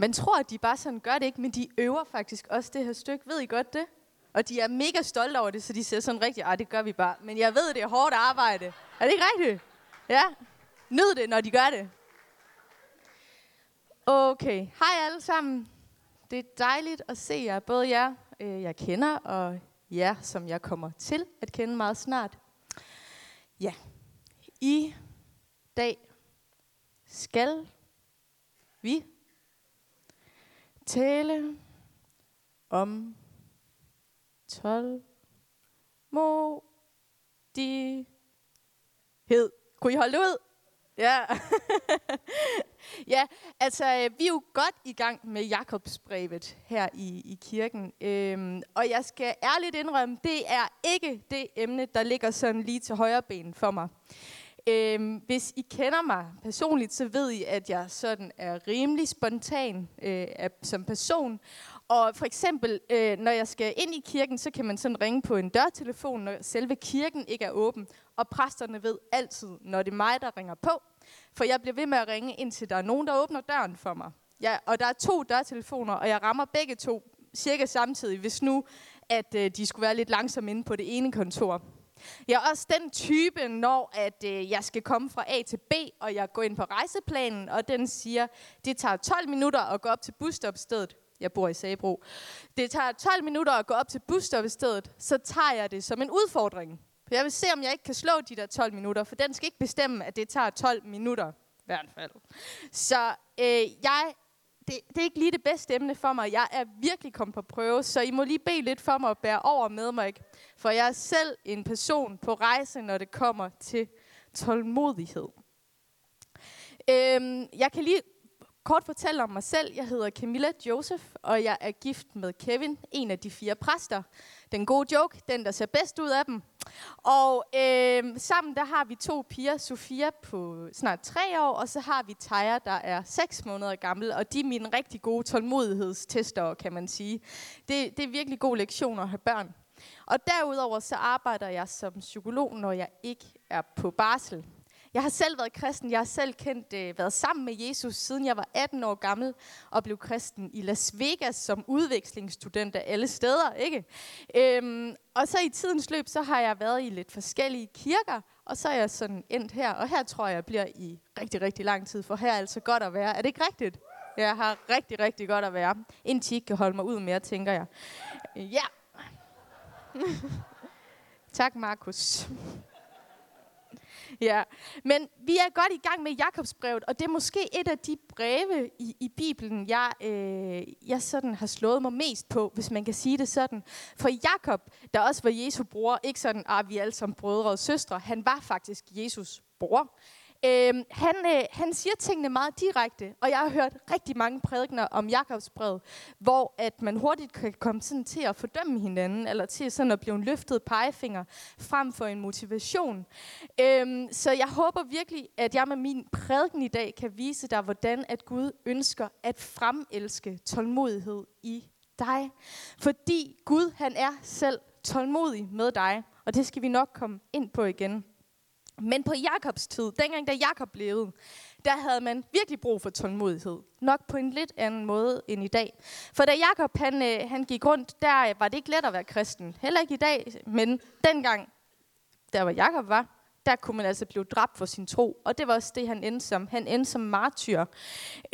Man tror, at de bare sådan gør det ikke, men de øver faktisk også det her stykke. Ved I godt det? Og de er mega stolte over det, så de siger sådan rigtigt, at det gør vi bare. Men jeg ved, det er hårdt arbejde. Er det ikke rigtigt? Ja. Nyd det, når de gør det. Okay. Hej alle sammen. Det er dejligt at se jer. Både jer, øh, jeg kender, og jer, som jeg kommer til at kende meget snart. Ja. I dag skal vi tale om tålmodighed. Kunne I holde det ud? Ja. ja, altså øh, vi er jo godt i gang med Jakobsbrevet her i, i kirken. Øhm, og jeg skal ærligt indrømme, det er ikke det emne, der ligger sådan lige til højre ben for mig. Øhm, hvis I kender mig personligt, så ved I, at jeg sådan er rimelig spontan øh, som person. Og for eksempel, øh, når jeg skal ind i kirken, så kan man sådan ringe på en dørtelefon, når selve kirken ikke er åben. Og præsterne ved altid, når det er mig, der ringer på. For jeg bliver ved med at ringe, indtil der er nogen, der åbner døren for mig. Ja, og der er to dørtelefoner, og jeg rammer begge to cirka samtidig, hvis nu, at øh, de skulle være lidt langsomme inde på det ene kontor. Jeg er også den type, når at, øh, jeg skal komme fra A til B, og jeg går ind på rejseplanen, og den siger, det tager 12 minutter at gå op til busstopstedet. Jeg bor i Sabro. Det tager 12 minutter at gå op til busstopstedet, så tager jeg det som en udfordring. For jeg vil se, om jeg ikke kan slå de der 12 minutter, for den skal ikke bestemme, at det tager 12 minutter. I hvert fald. Så øh, jeg det, det er ikke lige det bedste emne for mig. Jeg er virkelig kommet på prøve, så I må lige bede lidt for mig at bære over med mig. For jeg er selv en person på rejse, når det kommer til tålmodighed. Øhm, jeg kan lige kort fortælle om mig selv. Jeg hedder Camilla Joseph, og jeg er gift med Kevin, en af de fire præster. Den gode joke, den der ser bedst ud af dem. Og øh, sammen der har vi to piger, Sofia på snart tre år, og så har vi Taja, der er seks måneder gammel, og de er mine rigtig gode tålmodighedstester, kan man sige. Det, det er virkelig god lektioner at have børn. Og derudover så arbejder jeg som psykolog, når jeg ikke er på barsel. Jeg har selv været kristen. Jeg har selv kendt, øh, været sammen med Jesus, siden jeg var 18 år gammel, og blev kristen i Las Vegas som udvekslingsstudent af alle steder. ikke? Øhm, og så i tidens løb, så har jeg været i lidt forskellige kirker, og så er jeg sådan endt her. Og her tror jeg, jeg bliver i rigtig, rigtig lang tid, for her er altså godt at være. Er det ikke rigtigt? Jeg har rigtig, rigtig godt at være. Indtil I ikke kan holde mig ud mere, tænker jeg. Øh, ja. tak, Markus. ja, men vi er godt i gang med Jakobsbrevet, og det er måske et af de breve i, i Bibelen, jeg, øh, jeg sådan har slået mig mest på, hvis man kan sige det sådan. For Jakob, der også var Jesu bror, ikke sådan, at ah, vi er alle sammen brødre og søstre, han var faktisk Jesus bror. Øhm, han, øh, han siger tingene meget direkte, og jeg har hørt rigtig mange prædikner om Jakobs brev, hvor at man hurtigt kan komme sådan til at fordømme hinanden, eller til sådan at blive en løftet pegefinger frem for en motivation. Øhm, så jeg håber virkelig, at jeg med min prædiken i dag kan vise dig, hvordan at Gud ønsker at fremelske tålmodighed i dig. Fordi Gud, han er selv tålmodig med dig, og det skal vi nok komme ind på igen. Men på Jakobs tid, dengang da Jakob levede, der havde man virkelig brug for tålmodighed. Nok på en lidt anden måde end i dag. For da Jakob han, øh, han gik rundt, der var det ikke let at være kristen. Heller ikke i dag, men dengang, der hvor Jakob var, der kunne man altså blive dræbt for sin tro. Og det var også det, han endte som. Han endte som martyr.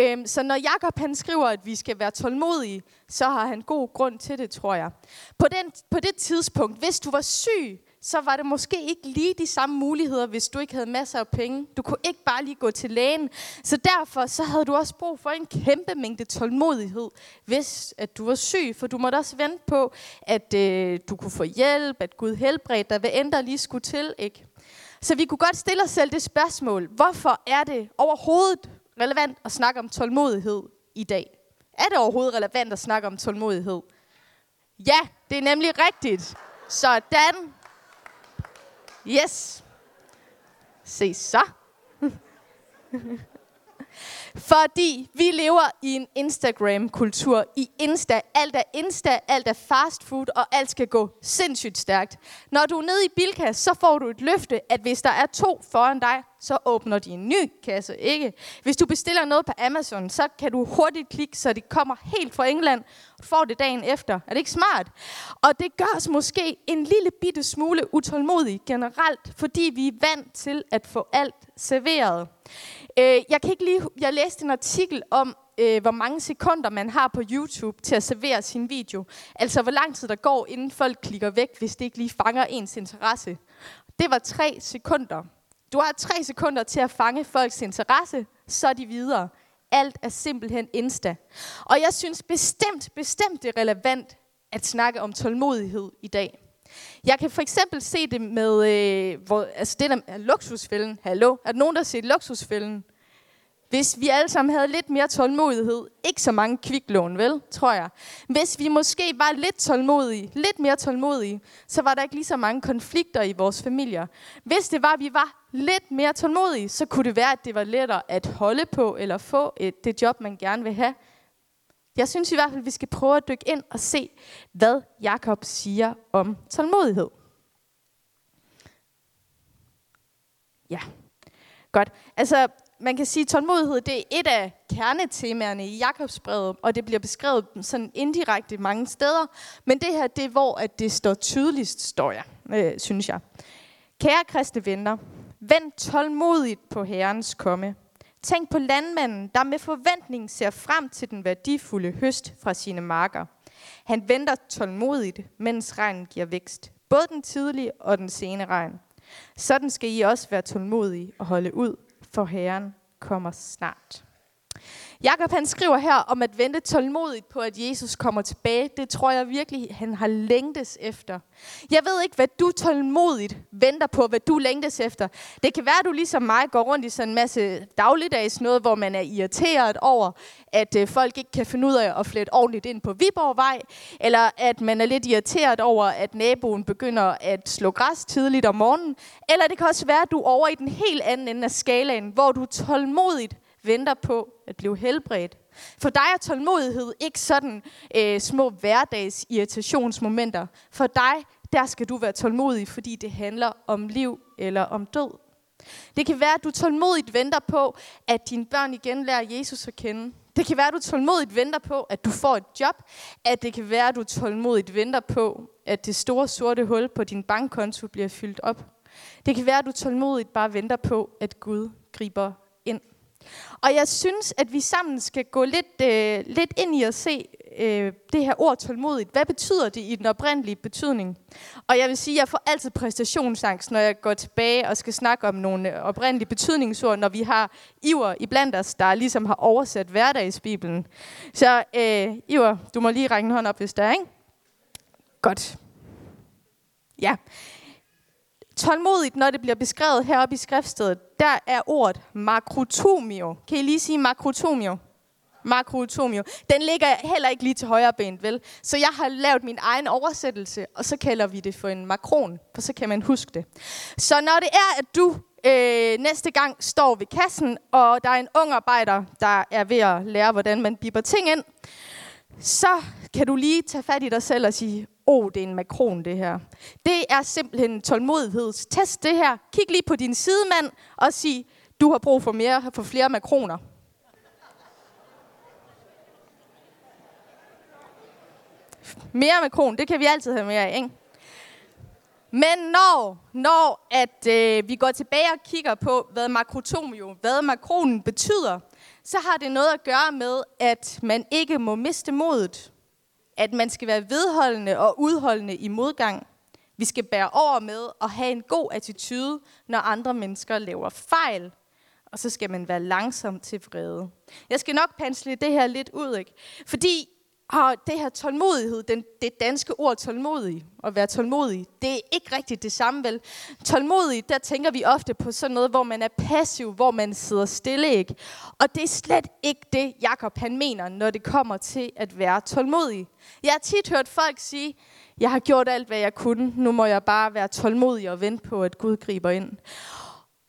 Øhm, så når Jakob han skriver, at vi skal være tålmodige, så har han god grund til det, tror jeg. På, den, på det tidspunkt, hvis du var syg, så var det måske ikke lige de samme muligheder, hvis du ikke havde masser af penge. Du kunne ikke bare lige gå til lægen. Så derfor så havde du også brug for en kæmpe mængde tålmodighed, hvis at du var syg. For du måtte også vente på, at øh, du kunne få hjælp, at Gud helbredte dig, hvad end der lige skulle til. Ikke? Så vi kunne godt stille os selv det spørgsmål, hvorfor er det overhovedet relevant at snakke om tålmodighed i dag? Er det overhovedet relevant at snakke om tålmodighed? Ja, det er nemlig rigtigt. Sådan. Yes. Se så. Fordi vi lever i en Instagram-kultur. I Insta. Alt er Insta, alt er fast food, og alt skal gå sindssygt stærkt. Når du er nede i Bilka, så får du et løfte, at hvis der er to foran dig, så åbner de en ny kasse, ikke? Hvis du bestiller noget på Amazon, så kan du hurtigt klikke, så det kommer helt fra England, og får det dagen efter. Er det ikke smart? Og det gør os måske en lille bitte smule utålmodige generelt, fordi vi er vant til at få alt serveret. Øh, jeg kan ikke lige, jeg læste en artikel om, øh, hvor mange sekunder man har på YouTube til at servere sin video. Altså hvor lang tid der går, inden folk klikker væk, hvis det ikke lige fanger ens interesse. Det var tre sekunder. Du har tre sekunder til at fange folks interesse, så er de videre. Alt er simpelthen Insta. Og jeg synes bestemt, bestemt det er relevant at snakke om tålmodighed i dag. Jeg kan for eksempel se det med, øh, hvor, altså det der er luksusfælden. Hallo, er der nogen, der har set luksusfælden? Hvis vi alle sammen havde lidt mere tålmodighed, ikke så mange kviklån, vel, tror jeg. Hvis vi måske var lidt tålmodige, lidt mere tålmodige, så var der ikke lige så mange konflikter i vores familier. Hvis det var, at vi var lidt mere tålmodige, så kunne det være, at det var lettere at holde på eller få et, det job, man gerne vil have. Jeg synes i hvert fald, at vi skal prøve at dykke ind og se, hvad Jakob siger om tålmodighed. Ja, godt. Altså, man kan sige, at tålmodighed det er et af kernetemaerne i Jakobsbrevet, og det bliver beskrevet sådan indirekte mange steder. Men det her, det er hvor at det står tydeligst, står jeg, øh, synes jeg. Kære kristne venner, vent tålmodigt på Herrens komme. Tænk på landmanden, der med forventning ser frem til den værdifulde høst fra sine marker. Han venter tålmodigt, mens regnen giver vækst. Både den tidlige og den sene regn. Sådan skal I også være tålmodige og holde ud, for Herren kommer snart. Jakob han skriver her om at vente tålmodigt på, at Jesus kommer tilbage. Det tror jeg virkelig, han har længtes efter. Jeg ved ikke, hvad du tålmodigt venter på, hvad du længtes efter. Det kan være, at du ligesom mig går rundt i sådan en masse dagligdags noget, hvor man er irriteret over, at øh, folk ikke kan finde ud af at flette ordentligt ind på Viborgvej, eller at man er lidt irriteret over, at naboen begynder at slå græs tidligt om morgenen, eller det kan også være, at du er over i den helt anden ende af skalaen, hvor du tålmodigt venter på at blive helbredt. For dig er tålmodighed ikke sådan øh, små hverdags irritationsmomenter. For dig, der skal du være tålmodig, fordi det handler om liv eller om død. Det kan være, at du tålmodigt venter på, at dine børn igen lærer Jesus at kende. Det kan være, at du tålmodigt venter på, at du får et job. At det kan være, at du tålmodigt venter på, at det store sorte hul på din bankkonto bliver fyldt op. Det kan være, at du tålmodigt bare venter på, at Gud griber ind. Og jeg synes, at vi sammen skal gå lidt, øh, lidt ind i at se øh, det her ord tålmodigt. Hvad betyder det i den oprindelige betydning? Og jeg vil sige, at jeg får altid præstationsangst, når jeg går tilbage og skal snakke om nogle øh, oprindelige betydningsord, når vi har Iver iblandt os, der ligesom har oversat hverdagsbibelen. Så øh, Iver, du må lige række en hånd op, hvis der er, ikke? Godt. Ja. Tålmodigt, når det bliver beskrevet heroppe i skriftstedet, der er ordet makrotomio. Kan I lige sige makrotomio? Makrotomio. Den ligger heller ikke lige til højre ben, vel? Så jeg har lavet min egen oversættelse, og så kalder vi det for en makron, for så kan man huske det. Så når det er, at du øh, næste gang står ved kassen, og der er en ung arbejder, der er ved at lære, hvordan man biber ting ind, så kan du lige tage fat i dig selv og sige, oh, det er en makron, det her. Det er simpelthen en tålmodighedstest, det her. Kig lige på din sidemand og sig, du har brug for, mere, for flere makroner. Mere makron, det kan vi altid have mere af, ikke? Men når, når at, øh, vi går tilbage og kigger på, hvad makrotomio, hvad makronen betyder, så har det noget at gøre med, at man ikke må miste modet. At man skal være vedholdende og udholdende i modgang. Vi skal bære over med at have en god attitude, når andre mennesker laver fejl. Og så skal man være langsom til vrede. Jeg skal nok pensle det her lidt ud, ikke? Fordi og det her tålmodighed, den, det danske ord tålmodig, at være tålmodig, det er ikke rigtigt det samme vel. Tålmodig, der tænker vi ofte på sådan noget, hvor man er passiv, hvor man sidder stille, ikke? Og det er slet ikke det, Jakob han mener, når det kommer til at være tålmodig. Jeg har tit hørt folk sige, jeg har gjort alt, hvad jeg kunne, nu må jeg bare være tålmodig og vente på, at Gud griber ind.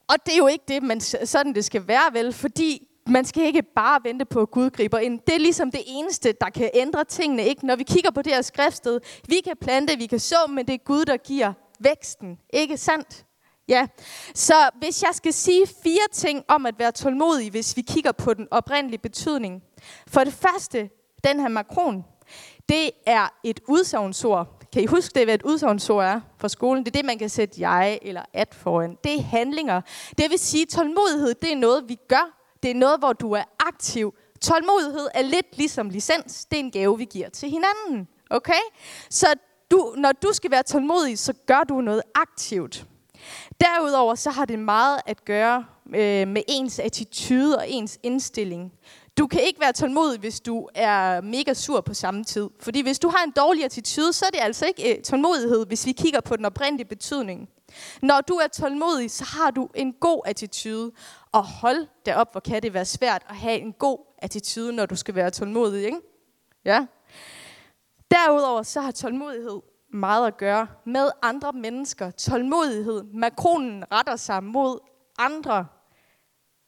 Og det er jo ikke det, men sådan det skal være vel, fordi man skal ikke bare vente på, at Gud griber ind. Det er ligesom det eneste, der kan ændre tingene. Ikke? Når vi kigger på det her skriftsted, vi kan plante, vi kan så, men det er Gud, der giver væksten. Ikke sandt? Ja, så hvis jeg skal sige fire ting om at være tålmodig, hvis vi kigger på den oprindelige betydning. For det første, den her makron, det er et udsagnsord. Kan I huske det, hvad et udsagnsord er fra skolen? Det er det, man kan sætte jeg eller at foran. Det er handlinger. Det vil sige, tålmodighed, det er noget, vi gør. Det er noget, hvor du er aktiv. Tålmodighed er lidt ligesom licens. Det er en gave, vi giver til hinanden. Okay? Så du, når du skal være tålmodig, så gør du noget aktivt. Derudover så har det meget at gøre øh, med ens attitude og ens indstilling. Du kan ikke være tålmodig, hvis du er mega sur på samme tid. Fordi hvis du har en dårlig attitude, så er det altså ikke øh, tålmodighed, hvis vi kigger på den oprindelige betydning. Når du er tålmodig, så har du en god attitude. Og hold da op, hvor kan det være svært at have en god attitude, når du skal være tålmodig, ikke? Ja. Derudover så har tålmodighed meget at gøre med andre mennesker. Tålmodighed. Makronen retter sig mod andre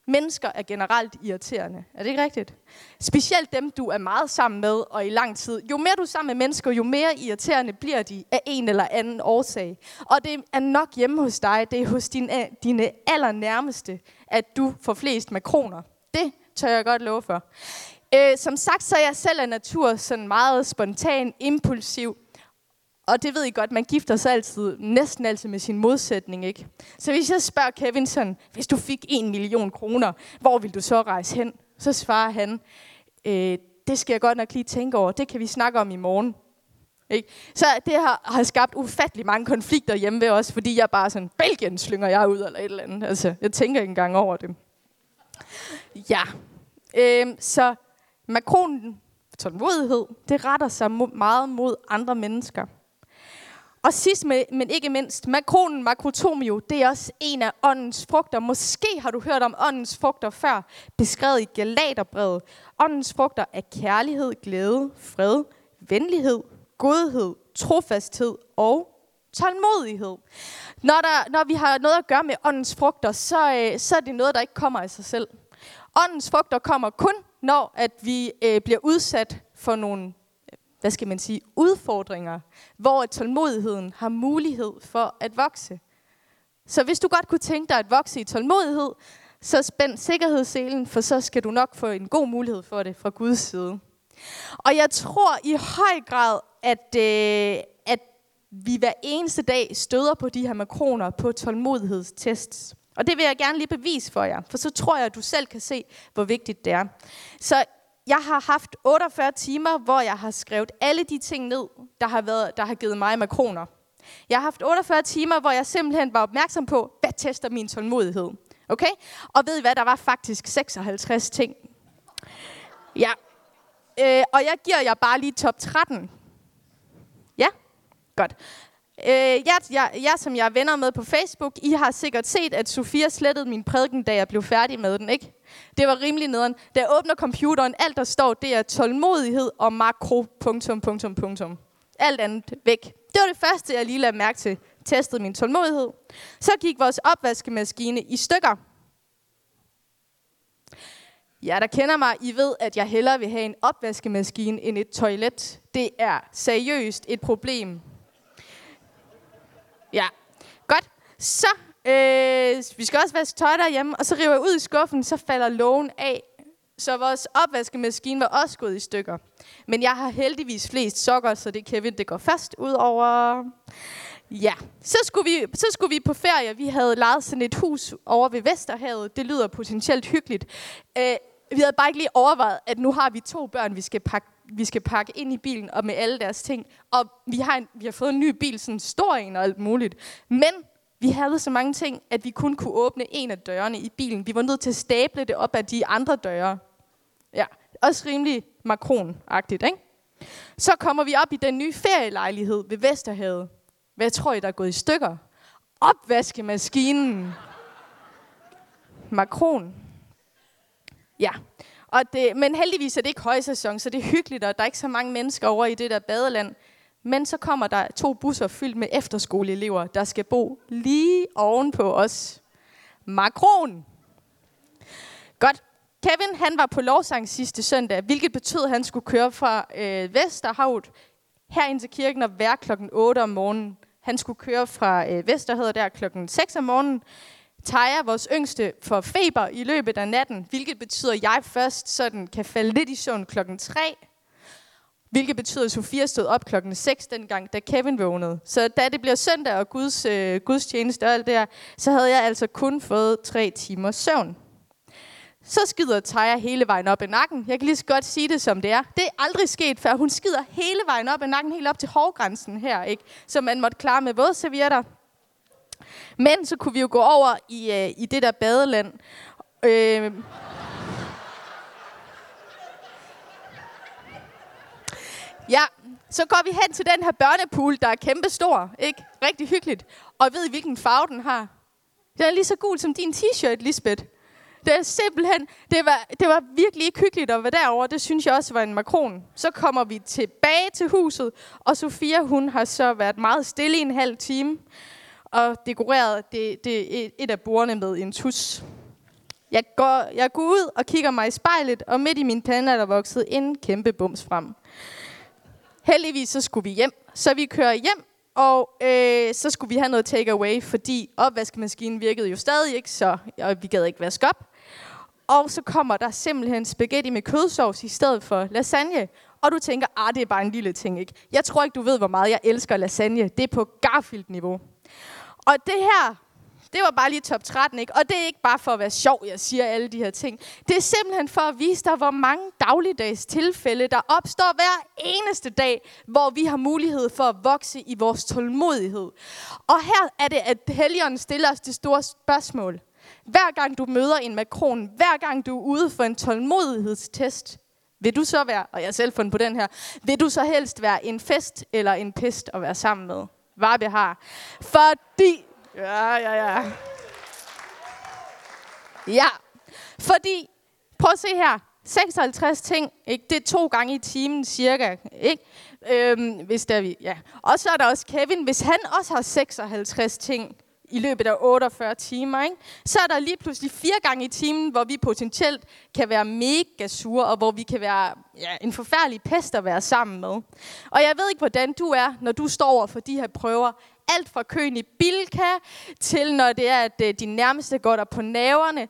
Mennesker er generelt irriterende. Er det ikke rigtigt? Specielt dem, du er meget sammen med og i lang tid. Jo mere du er sammen med mennesker, jo mere irriterende bliver de af en eller anden årsag. Og det er nok hjemme hos dig, det er hos din, dine allernærmeste, at du får flest makroner. Det tør jeg godt love for. Øh, som sagt, så er jeg selv af natur sådan meget spontan, impulsiv. Og det ved I godt, man gifter sig altid, næsten altid med sin modsætning, ikke? Så hvis jeg spørger Kevin sådan, hvis du fik en million kroner, hvor vil du så rejse hen? Så svarer han, øh, det skal jeg godt nok lige tænke over, det kan vi snakke om i morgen. Ikke? Så det har, har skabt ufattelig mange konflikter hjemme ved os, fordi jeg bare sådan, Belgien slynger jeg ud, eller et eller andet. Altså, jeg tænker ikke engang over det. Ja, øh, så Macron, tålmodighed, det retter sig meget mod andre mennesker. Og sidst, men ikke mindst, makronen makrotomio, det er også en af åndens frugter. Måske har du hørt om åndens frugter før, beskrevet i Galaterbrevet. Åndens frugter er kærlighed, glæde, fred, venlighed, godhed, trofasthed og tålmodighed. Når, der, når vi har noget at gøre med åndens frugter, så, øh, så er det noget, der ikke kommer af sig selv. Åndens frugter kommer kun, når at vi øh, bliver udsat for nogle hvad skal man sige, udfordringer, hvor tålmodigheden har mulighed for at vokse. Så hvis du godt kunne tænke dig at vokse i tålmodighed, så spænd sikkerhedsselen, for så skal du nok få en god mulighed for det fra Guds side. Og jeg tror i høj grad, at, øh, at vi hver eneste dag støder på de her makroner på tålmodighedstests. Og det vil jeg gerne lige bevise for jer, for så tror jeg, at du selv kan se, hvor vigtigt det er. Så jeg har haft 48 timer, hvor jeg har skrevet alle de ting ned, der har, været, der har givet mig makroner. Jeg har haft 48 timer, hvor jeg simpelthen var opmærksom på, hvad tester min tålmodighed. Okay? Og ved I hvad, der var faktisk 56 ting. Ja. Øh, og jeg giver jer bare lige top 13. Ja? Godt. Øh, jeg, jeg, jeg, som jeg er venner med på Facebook, I har sikkert set, at Sofia slettede min prædiken, da jeg blev færdig med den, ikke? Det var rimelig nederen. Da jeg åbner computeren, alt der står, det er tålmodighed og makro, punktum, punktum, punktum. Alt andet væk. Det var det første, jeg lige lagde mærke til. Testede min tålmodighed. Så gik vores opvaskemaskine i stykker. Ja, der kender mig, I ved, at jeg hellere vil have en opvaskemaskine end et toilet. Det er seriøst et problem. Ja, godt. Så Øh, vi skal også vaske tøj derhjemme, og så river jeg ud i skuffen, så falder lågen af. Så vores opvaskemaskine var også gået i stykker. Men jeg har heldigvis flest sokker, så det Kevin, det går fast ud over... Ja, så skulle, vi, så skulle vi på ferie. Vi havde lejet sådan et hus over ved Vesterhavet. Det lyder potentielt hyggeligt. Øh, vi havde bare ikke lige overvejet, at nu har vi to børn, vi skal pakke vi skal pakke ind i bilen og med alle deres ting. Og vi har, en, vi har fået en ny bil, sådan stor en og alt muligt. Men vi havde så mange ting, at vi kun kunne åbne en af dørene i bilen. Vi var nødt til at stable det op af de andre døre. Ja, også rimelig makronagtigt, ikke? Så kommer vi op i den nye ferielejlighed ved Vesterhavet. Hvad tror I, der er gået i stykker? Opvaskemaskinen. Makron. Ja, og det, men heldigvis er det ikke højsæson, så det er hyggeligt, og der er ikke så mange mennesker over i det der badeland. Men så kommer der to busser fyldt med efterskoleelever, der skal bo lige oven på os. Makron. Godt. Kevin, han var på lovsang sidste søndag, hvilket betød, at han skulle køre fra øh, Vesterhavt herind til kirken og være klokken 8 om morgenen. Han skulle køre fra øh, Vesterhavet der klokken 6 om morgenen. Taja, vores yngste, for feber i løbet af natten, hvilket betyder, at jeg først sådan kan falde lidt i søvn klokken 3. Hvilket betyder, at Sofia stod op klokken 6 dengang, da Kevin vågnede. Så da det bliver søndag og Guds, øh, gudstjeneste og alt det der, så havde jeg altså kun fået tre timer søvn. Så skider Taja hele vejen op i nakken. Jeg kan lige så godt sige det, som det er. Det er aldrig sket før. Hun skider hele vejen op i nakken, helt op til hårgrænsen her, ikke? Så man måtte klare med vådservietter. Men så kunne vi jo gå over i, øh, i det der badeland. Øh, ja, så går vi hen til den her børnepool, der er kæmpe stor, ikke? Rigtig hyggeligt. Og ved I, hvilken farve den har? Den er lige så gul som din t-shirt, Lisbeth. Det er simpelthen, det var, det var virkelig ikke hyggeligt at være derovre. Det synes jeg også var en makron. Så kommer vi tilbage til huset, og Sofia, hun har så været meget stille i en halv time, og dekoreret det, det, et af bordene med en tus. Jeg går, jeg går ud og kigger mig i spejlet, og midt i min pande er der vokset en kæmpe bums frem. Heldigvis så skulle vi hjem, så vi kører hjem, og øh, så skulle vi have noget takeaway, fordi opvaskemaskinen virkede jo stadig ikke, så og vi gad ikke vaske op. Og så kommer der simpelthen spaghetti med kødsovs i stedet for lasagne. Og du tænker, ah, det er bare en lille ting, ikke? Jeg tror ikke, du ved, hvor meget jeg elsker lasagne. Det er på Garfield-niveau. Og det her, det var bare lige top 13, ikke? Og det er ikke bare for at være sjov, jeg siger alle de her ting. Det er simpelthen for at vise dig, hvor mange dagligdags tilfælde, der opstår hver eneste dag, hvor vi har mulighed for at vokse i vores tålmodighed. Og her er det, at Helligånden stiller os det store spørgsmål. Hver gang du møder en makron, hver gang du er ude for en tålmodighedstest, vil du så være, og jeg selv fundet på den her, vil du så helst være en fest eller en pest at være sammen med? Hvad har. Fordi, ja, ja, ja. Ja, fordi, prøv at se her. 56 ting, ikke? det er to gange i timen cirka, ikke? Øhm, hvis der vi, ja. Og så er der også Kevin, hvis han også har 56 ting, i løbet af 48 timer, ikke? så er der lige pludselig fire gange i timen, hvor vi potentielt kan være mega sure, og hvor vi kan være ja, en forfærdelig pest at være sammen med. Og jeg ved ikke, hvordan du er, når du står over for de her prøver. Alt fra køen i Bilka, til når det er, at øh, din nærmeste går der på naverne.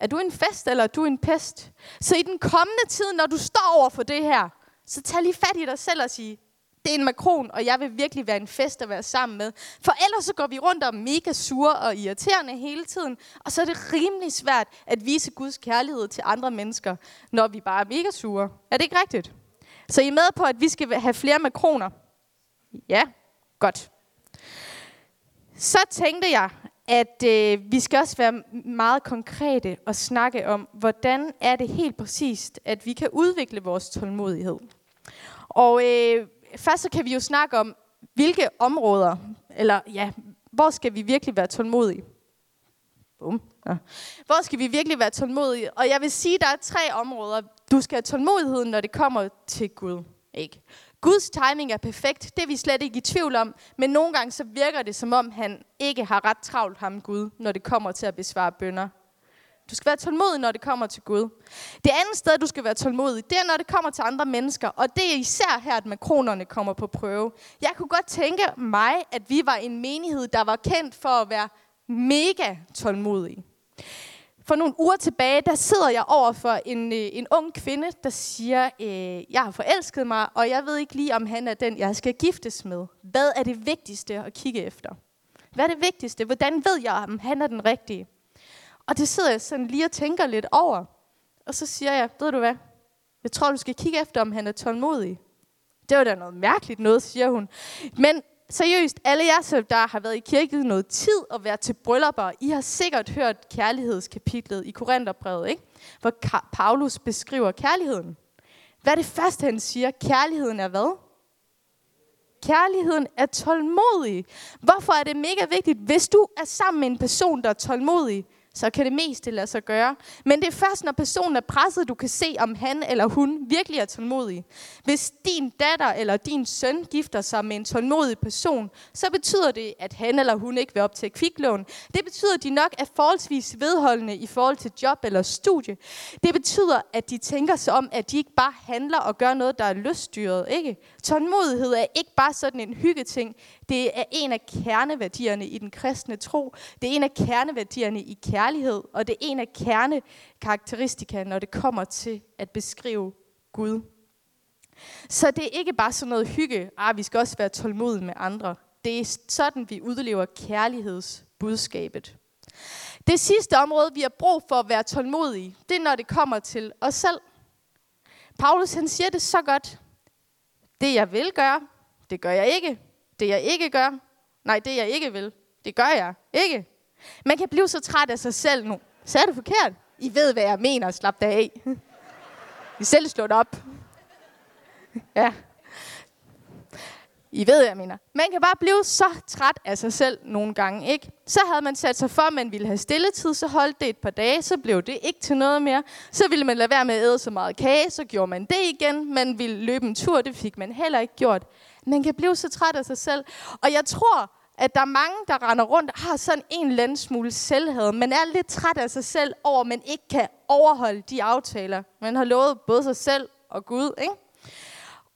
Er du en fest, eller er du en pest? Så i den kommende tid, når du står over for det her, så tag lige fat i dig selv og sige, det er en makron, og jeg vil virkelig være en fest at være sammen med. For ellers så går vi rundt og mega sure og irriterende hele tiden, og så er det rimelig svært at vise Guds kærlighed til andre mennesker, når vi bare er mega sure. Er det ikke rigtigt? Så I er med på, at vi skal have flere makroner? Ja, godt. Så tænkte jeg, at øh, vi skal også være meget konkrete og snakke om, hvordan er det helt præcist, at vi kan udvikle vores tålmodighed. Og øh, først så kan vi jo snakke om, hvilke områder, eller ja, hvor skal vi virkelig være tålmodige? Bum. Ja. Hvor skal vi virkelig være tålmodige? Og jeg vil sige, der er tre områder. Du skal have tålmodighed, når det kommer til Gud. Ikke? Guds timing er perfekt, det er vi slet ikke i tvivl om, men nogle gange så virker det, som om han ikke har ret travlt ham Gud, når det kommer til at besvare bønder. Du skal være tålmodig, når det kommer til Gud. Det andet sted, du skal være tålmodig, det er, når det kommer til andre mennesker. Og det er især her, at makronerne kommer på prøve. Jeg kunne godt tænke mig, at vi var en menighed, der var kendt for at være mega tålmodig. For nogle uger tilbage, der sidder jeg over for en, øh, en ung kvinde, der siger, øh, jeg har forelsket mig, og jeg ved ikke lige, om han er den, jeg skal giftes med. Hvad er det vigtigste at kigge efter? Hvad er det vigtigste? Hvordan ved jeg, om han er den rigtige? Og det sidder jeg sådan lige og tænker lidt over. Og så siger jeg, ved du hvad? Jeg tror, du skal kigge efter, om han er tålmodig. Det var da noget mærkeligt noget, siger hun. Men seriøst, alle jer, der har været i kirke noget tid og været til bryllupper, I har sikkert hørt kærlighedskapitlet i Korintherbrevet, ikke? hvor Paulus beskriver kærligheden. Hvad er det første, han siger? Kærligheden er hvad? Kærligheden er tålmodig. Hvorfor er det mega vigtigt? Hvis du er sammen med en person, der er tålmodig, så kan det meste lade sig gøre. Men det er først, når personen er presset, du kan se, om han eller hun virkelig er tålmodig. Hvis din datter eller din søn gifter sig med en tålmodig person, så betyder det, at han eller hun ikke vil op til kviklån. Det betyder, at de nok er forholdsvis vedholdende i forhold til job eller studie. Det betyder, at de tænker sig om, at de ikke bare handler og gør noget, der er lyststyret. Ikke? Tålmodighed er ikke bare sådan en hyggeting. Det er en af kerneværdierne i den kristne tro. Det er en af kerneværdierne i kærlighed, og det er en af kernekarakteristika, når det kommer til at beskrive Gud. Så det er ikke bare sådan noget hygge, ah, vi skal også være tålmodige med andre. Det er sådan, vi udlever kærlighedsbudskabet. Det sidste område, vi har brug for at være tålmodige, det er, når det kommer til os selv. Paulus han siger det så godt. Det jeg vil gøre, det gør jeg ikke. Det jeg ikke gør, nej, det jeg ikke vil, det gør jeg ikke. Man kan blive så træt af sig selv nu. Så er det forkert. I ved, hvad jeg mener. Slap af. I selv slået op. Ja. I ved, hvad jeg mener. Man kan bare blive så træt af sig selv nogle gange, ikke? Så havde man sat sig for, at man ville have stilletid, så holdt det et par dage, så blev det ikke til noget mere. Så ville man lade være med at æde så meget kage, så gjorde man det igen. Man ville løbe en tur, det fik man heller ikke gjort. Man kan blive så træt af sig selv. Og jeg tror, at der er mange, der render rundt og har sådan en eller anden smule selvhed. Man er lidt træt af sig selv over, at man ikke kan overholde de aftaler, man har lovet både sig selv og Gud. Ikke?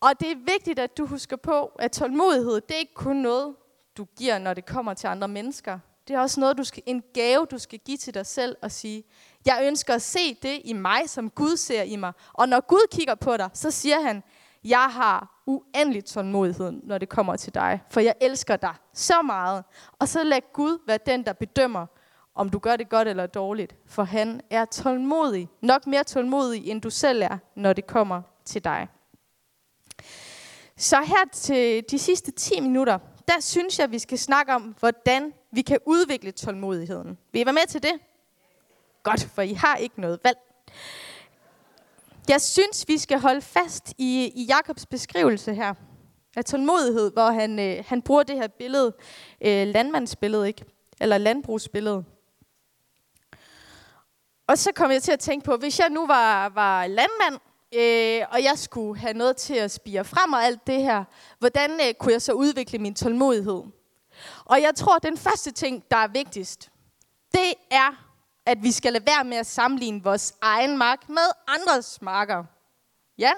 Og det er vigtigt, at du husker på, at tålmodighed, det er ikke kun noget, du giver, når det kommer til andre mennesker. Det er også noget, du skal, en gave, du skal give til dig selv og sige, jeg ønsker at se det i mig, som Gud ser i mig. Og når Gud kigger på dig, så siger han, jeg har uendelig tålmodighed, når det kommer til dig, for jeg elsker dig så meget. Og så lad Gud være den, der bedømmer, om du gør det godt eller dårligt, for han er tålmodig, nok mere tålmodig, end du selv er, når det kommer til dig. Så her til de sidste 10 minutter, der synes jeg, vi skal snakke om, hvordan vi kan udvikle tålmodigheden. Vil I være med til det? Godt, for I har ikke noget valg. Jeg synes, vi skal holde fast i, i Jakobs beskrivelse her af tålmodighed, hvor han, øh, han bruger det her billede, øh, landmandsbillede, ikke? eller landbrugsbillede. Og så kom jeg til at tænke på, hvis jeg nu var, var landmand, øh, og jeg skulle have noget til at spire frem og alt det her, hvordan øh, kunne jeg så udvikle min tålmodighed? Og jeg tror, at den første ting, der er vigtigst, det er at vi skal lade være med at sammenligne vores egen mark med andres marker. Ja?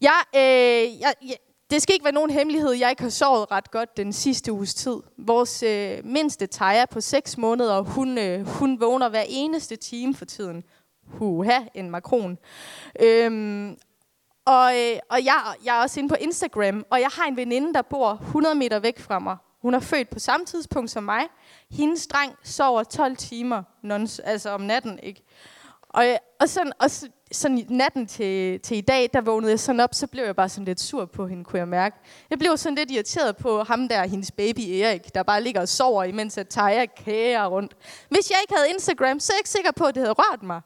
Jeg, øh, jeg, jeg, det skal ikke være nogen hemmelighed, jeg ikke har sovet ret godt den sidste uges tid. Vores øh, mindste Taja på 6 måneder, hun, øh, hun vågner hver eneste time for tiden. Huha, en makron. Øhm, og øh, og jeg, jeg er også inde på Instagram, og jeg har en veninde, der bor 100 meter væk fra mig. Hun er født på samme tidspunkt som mig. Hendes dreng sover 12 timer non, altså om natten, ikke? Og, og, sådan, og sådan natten til, til i dag, der vågnede jeg sådan op, så blev jeg bare sådan lidt sur på hende, kunne jeg mærke. Jeg blev sådan lidt irriteret på ham der, hendes baby Erik, der bare ligger og sover, imens at Taja kager rundt. Hvis jeg ikke havde Instagram, så er jeg ikke sikker på, at det havde rørt mig.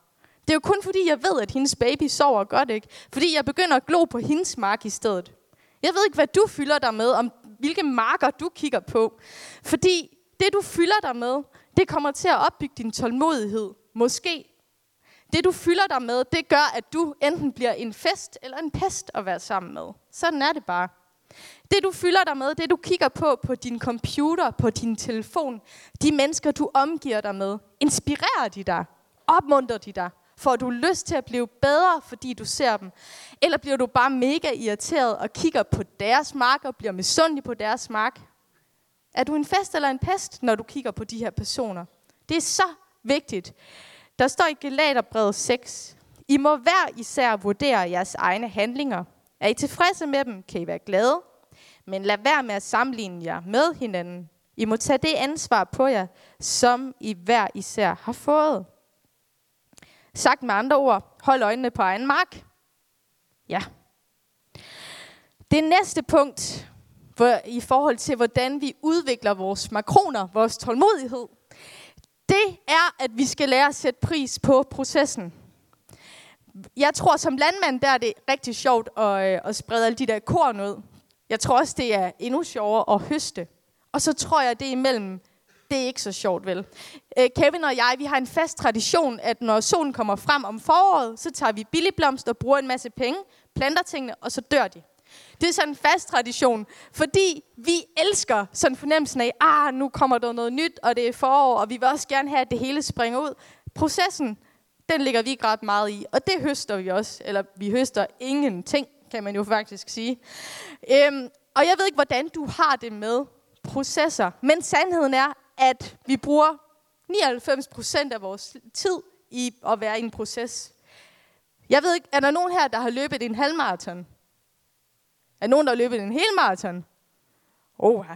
Det er jo kun fordi, jeg ved, at hendes baby sover godt, ikke? Fordi jeg begynder at glo på hendes mark i stedet. Jeg ved ikke, hvad du fylder dig med, om hvilke marker du kigger på. Fordi det, du fylder dig med, det kommer til at opbygge din tålmodighed. Måske. Det, du fylder dig med, det gør, at du enten bliver en fest eller en pest at være sammen med. Sådan er det bare. Det, du fylder dig med, det du kigger på på din computer, på din telefon, de mennesker, du omgiver dig med, inspirerer de dig? Opmuntrer de dig? Får du lyst til at blive bedre, fordi du ser dem? Eller bliver du bare mega irriteret og kigger på deres mark og bliver misundelig på deres mark? Er du en fest eller en pest, når du kigger på de her personer? Det er så vigtigt. Der står i Galaterbrevet 6. I må hver især vurdere jeres egne handlinger. Er I tilfredse med dem, kan I være glade. Men lad være med at sammenligne jer med hinanden. I må tage det ansvar på jer, som I hver især har fået. Sagt med andre ord, hold øjnene på egen mark. Ja. Det næste punkt, for, i forhold til, hvordan vi udvikler vores makroner, vores tålmodighed, det er, at vi skal lære at sætte pris på processen. Jeg tror, som landmand, der er det rigtig sjovt at, øh, at sprede alle de der korn ud. Jeg tror også, det er endnu sjovere at høste. Og så tror jeg, det er imellem det er ikke så sjovt, vel? Øh, Kevin og jeg, vi har en fast tradition, at når solen kommer frem om foråret, så tager vi billigblomster, bruger en masse penge, planter tingene, og så dør de. Det er sådan en fast tradition, fordi vi elsker sådan fornemmelsen af, ah, nu kommer der noget nyt, og det er forår, og vi vil også gerne have, at det hele springer ud. Processen, den ligger vi ikke ret meget i, og det høster vi også. Eller vi høster ingenting, kan man jo faktisk sige. Øhm, og jeg ved ikke, hvordan du har det med processer, men sandheden er, at vi bruger 99 procent af vores tid i at være i en proces. Jeg ved ikke, er der nogen her, der har løbet en halvmarathon? Er nogen, der har løbet en hel marathon? Oh,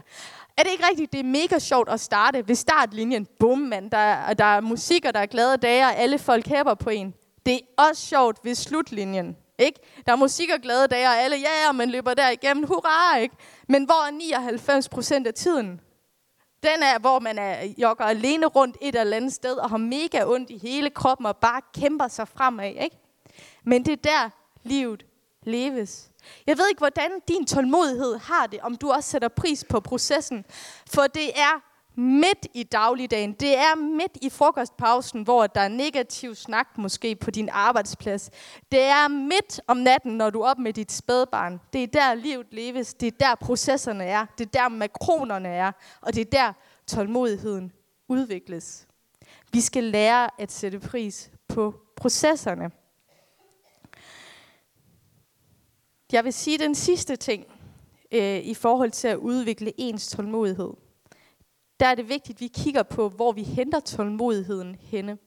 er det ikke rigtigt? Det er mega sjovt at starte ved startlinjen. Bum, mand. Der, der er musik, og der er glade dage, og alle folk hæber på en. Det er også sjovt ved slutlinjen. Ikke? Der er musik og glade dage, og alle, ja, yeah, man løber der igennem. Hurra, ikke? Men hvor er 99 procent af tiden? Den er, hvor man er jogger alene rundt et eller andet sted, og har mega ondt i hele kroppen, og bare kæmper sig fremad. Ikke? Men det er der, livet leves. Jeg ved ikke, hvordan din tålmodighed har det, om du også sætter pris på processen. For det er midt i dagligdagen, det er midt i frokostpausen, hvor der er negativ snak måske på din arbejdsplads. Det er midt om natten, når du er op med dit spædbarn. Det er der livet leves, det er der processerne er, det er der makronerne er, og det er der tålmodigheden udvikles. Vi skal lære at sætte pris på processerne. Jeg vil sige den sidste ting øh, i forhold til at udvikle ens tålmodighed. Der er det vigtigt, at vi kigger på, hvor vi henter tålmodigheden henne.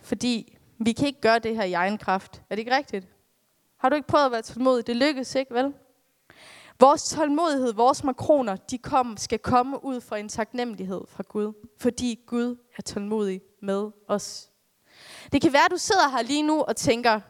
Fordi vi kan ikke gøre det her i egen kraft. Er det ikke rigtigt? Har du ikke prøvet at være tålmodig? Det lykkes ikke, vel? Vores tålmodighed, vores makroner, de kom, skal komme ud fra en taknemmelighed fra Gud. Fordi Gud er tålmodig med os. Det kan være, at du sidder her lige nu og tænker,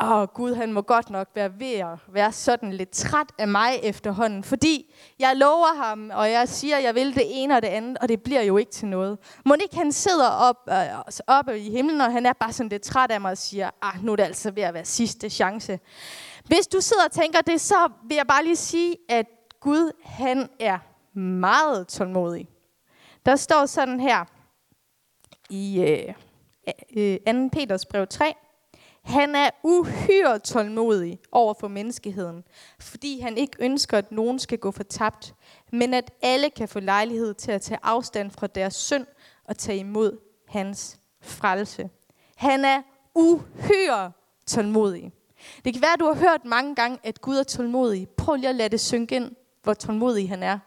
åh Gud, han må godt nok være ved at være sådan lidt træt af mig efterhånden, fordi jeg lover ham, og jeg siger, at jeg vil det ene og det andet, og det bliver jo ikke til noget. Må ikke han sidder op, øh, oppe i himlen, og han er bare sådan lidt træt af mig og siger, ah, nu er det altså ved at være sidste chance. Hvis du sidder og tænker det, så vil jeg bare lige sige, at Gud, han er meget tålmodig. Der står sådan her i øh, øh, 2. Peters brev 3, han er uhyre tålmodig over for menneskeheden, fordi han ikke ønsker, at nogen skal gå fortabt, men at alle kan få lejlighed til at tage afstand fra deres synd og tage imod hans frelse. Han er uhyre tålmodig. Det kan være, at du har hørt mange gange, at Gud er tålmodig. Prøv lige at lade det synke ind, hvor tålmodig han er.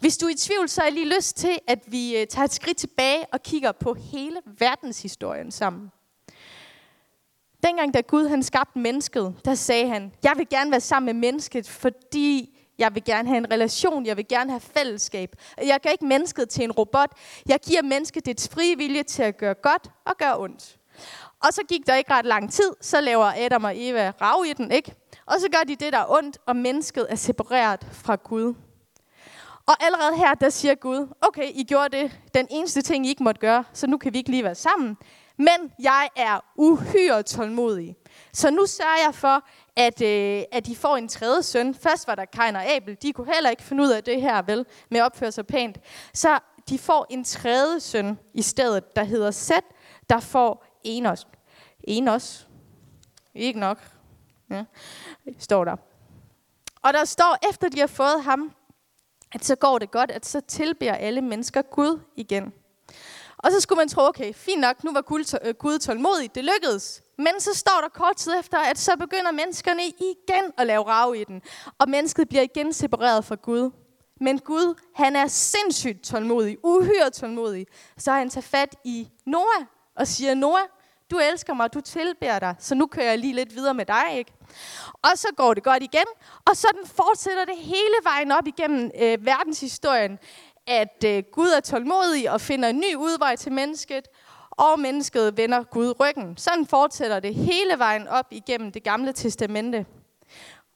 Hvis du er i tvivl, så har jeg lige lyst til, at vi øh, tager et skridt tilbage og kigger på hele verdenshistorien sammen. Dengang da Gud han skabte mennesket, der sagde han, jeg vil gerne være sammen med mennesket, fordi jeg vil gerne have en relation, jeg vil gerne have fællesskab. Jeg gør ikke mennesket til en robot. Jeg giver mennesket dets frie vilje til at gøre godt og gøre ondt. Og så gik der ikke ret lang tid, så laver Adam og Eva rav i den, ikke? Og så gør de det, der er ondt, og mennesket er separeret fra Gud. Og allerede her, der siger Gud, okay, I gjorde det, den eneste ting, I ikke måtte gøre, så nu kan vi ikke lige være sammen. Men jeg er uhyre tålmodig. Så nu sørger jeg for, at, øh, at de får en tredje søn. Først var der Kain og Abel. De kunne heller ikke finde ud af det her, vel, med at opføre sig pænt. Så de får en tredje søn i stedet, der hedder Seth, der får Enos. Enos. Ikke nok. Ja, står der. Og der står, efter de har fået ham, at så går det godt, at så tilbærer alle mennesker Gud igen. Og så skulle man tro, okay, fint nok, nu var øh, Gud tålmodig, det lykkedes. Men så står der kort tid efter, at så begynder menneskerne igen at lave rav i den. Og mennesket bliver igen separeret fra Gud. Men Gud, han er sindssygt tålmodig, uhyre tålmodig. Så han tager fat i Noah og siger, Noah, du elsker mig, du tilbærer dig, så nu kører jeg lige lidt videre med dig, ikke? Og så går det godt igen, og sådan fortsætter det hele vejen op igennem øh, verdenshistorien at øh, Gud er tålmodig og finder en ny udvej til mennesket, og mennesket vender Gud ryggen. Sådan fortsætter det hele vejen op igennem det gamle testamente.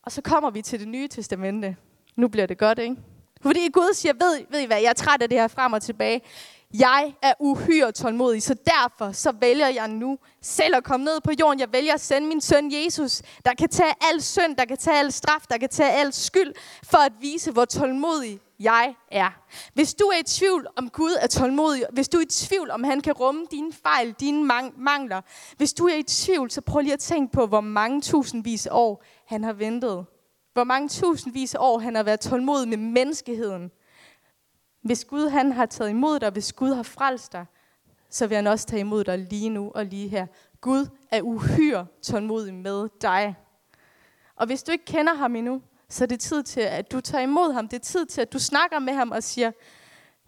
Og så kommer vi til det nye testamente. Nu bliver det godt, ikke? Fordi Gud siger, ved, ved I hvad, jeg er træt af det her frem og tilbage. Jeg er uhyre tålmodig, så derfor så vælger jeg nu selv at komme ned på jorden. Jeg vælger at sende min søn Jesus, der kan tage al synd, der kan tage al straf, der kan tage al skyld, for at vise, hvor tålmodig jeg er. Hvis du er i tvivl om Gud er tålmodig, hvis du er i tvivl om han kan rumme dine fejl, dine mangler, hvis du er i tvivl, så prøv lige at tænke på, hvor mange tusindvis af år han har ventet. Hvor mange tusindvis af år han har været tålmodig med menneskeheden. Hvis Gud han har taget imod dig, hvis Gud har frelst dig, så vil han også tage imod dig lige nu og lige her. Gud er uhyre tålmodig med dig. Og hvis du ikke kender ham endnu, så er det tid til, at du tager imod ham. Det er tid til, at du snakker med ham og siger,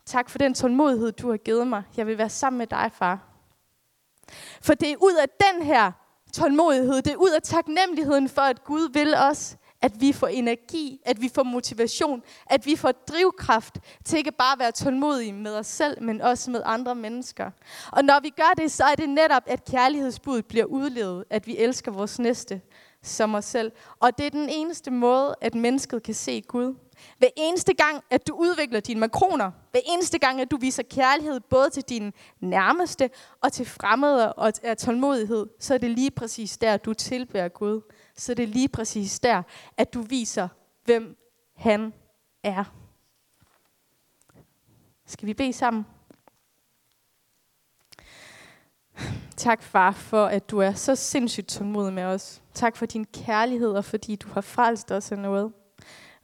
tak for den tålmodighed, du har givet mig. Jeg vil være sammen med dig, far. For det er ud af den her tålmodighed, det er ud af taknemmeligheden for, at Gud vil os, at vi får energi, at vi får motivation, at vi får drivkraft til ikke bare at være tålmodige med os selv, men også med andre mennesker. Og når vi gør det, så er det netop, at kærlighedsbuddet bliver udlevet, at vi elsker vores næste som os selv. Og det er den eneste måde, at mennesket kan se Gud. Hver eneste gang, at du udvikler dine makroner, hver eneste gang, at du viser kærlighed både til dine nærmeste og til fremmede og er tålmodighed, så er det lige præcis der, du tilbærer Gud. Så det er lige præcis der, at du viser, hvem han er. Skal vi bede sammen? Tak, far, for at du er så sindssygt tålmodig med os. Tak for din kærlighed, og fordi du har frelst os af noget.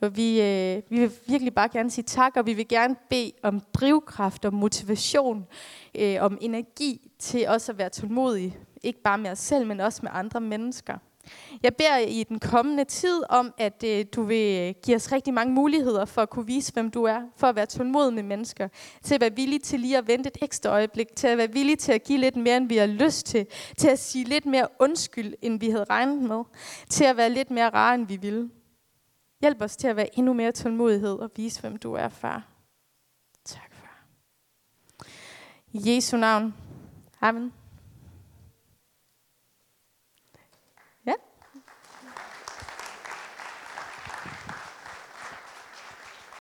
Og vi, øh, vi vil virkelig bare gerne sige tak, og vi vil gerne bede om drivkraft, om motivation, øh, om energi til også at være tålmodige. Ikke bare med os selv, men også med andre mennesker. Jeg beder i den kommende tid om, at øh, du vil give os rigtig mange muligheder for at kunne vise, hvem du er, for at være tålmodig med mennesker, til at være villig til lige at vente et ekstra øjeblik, til at være villig til at give lidt mere, end vi har lyst til, til at sige lidt mere undskyld, end vi havde regnet med, til at være lidt mere rar, end vi ville. Hjælp os til at være endnu mere tålmodighed og vise, hvem du er, far. Tak, far. I Jesu navn. Amen.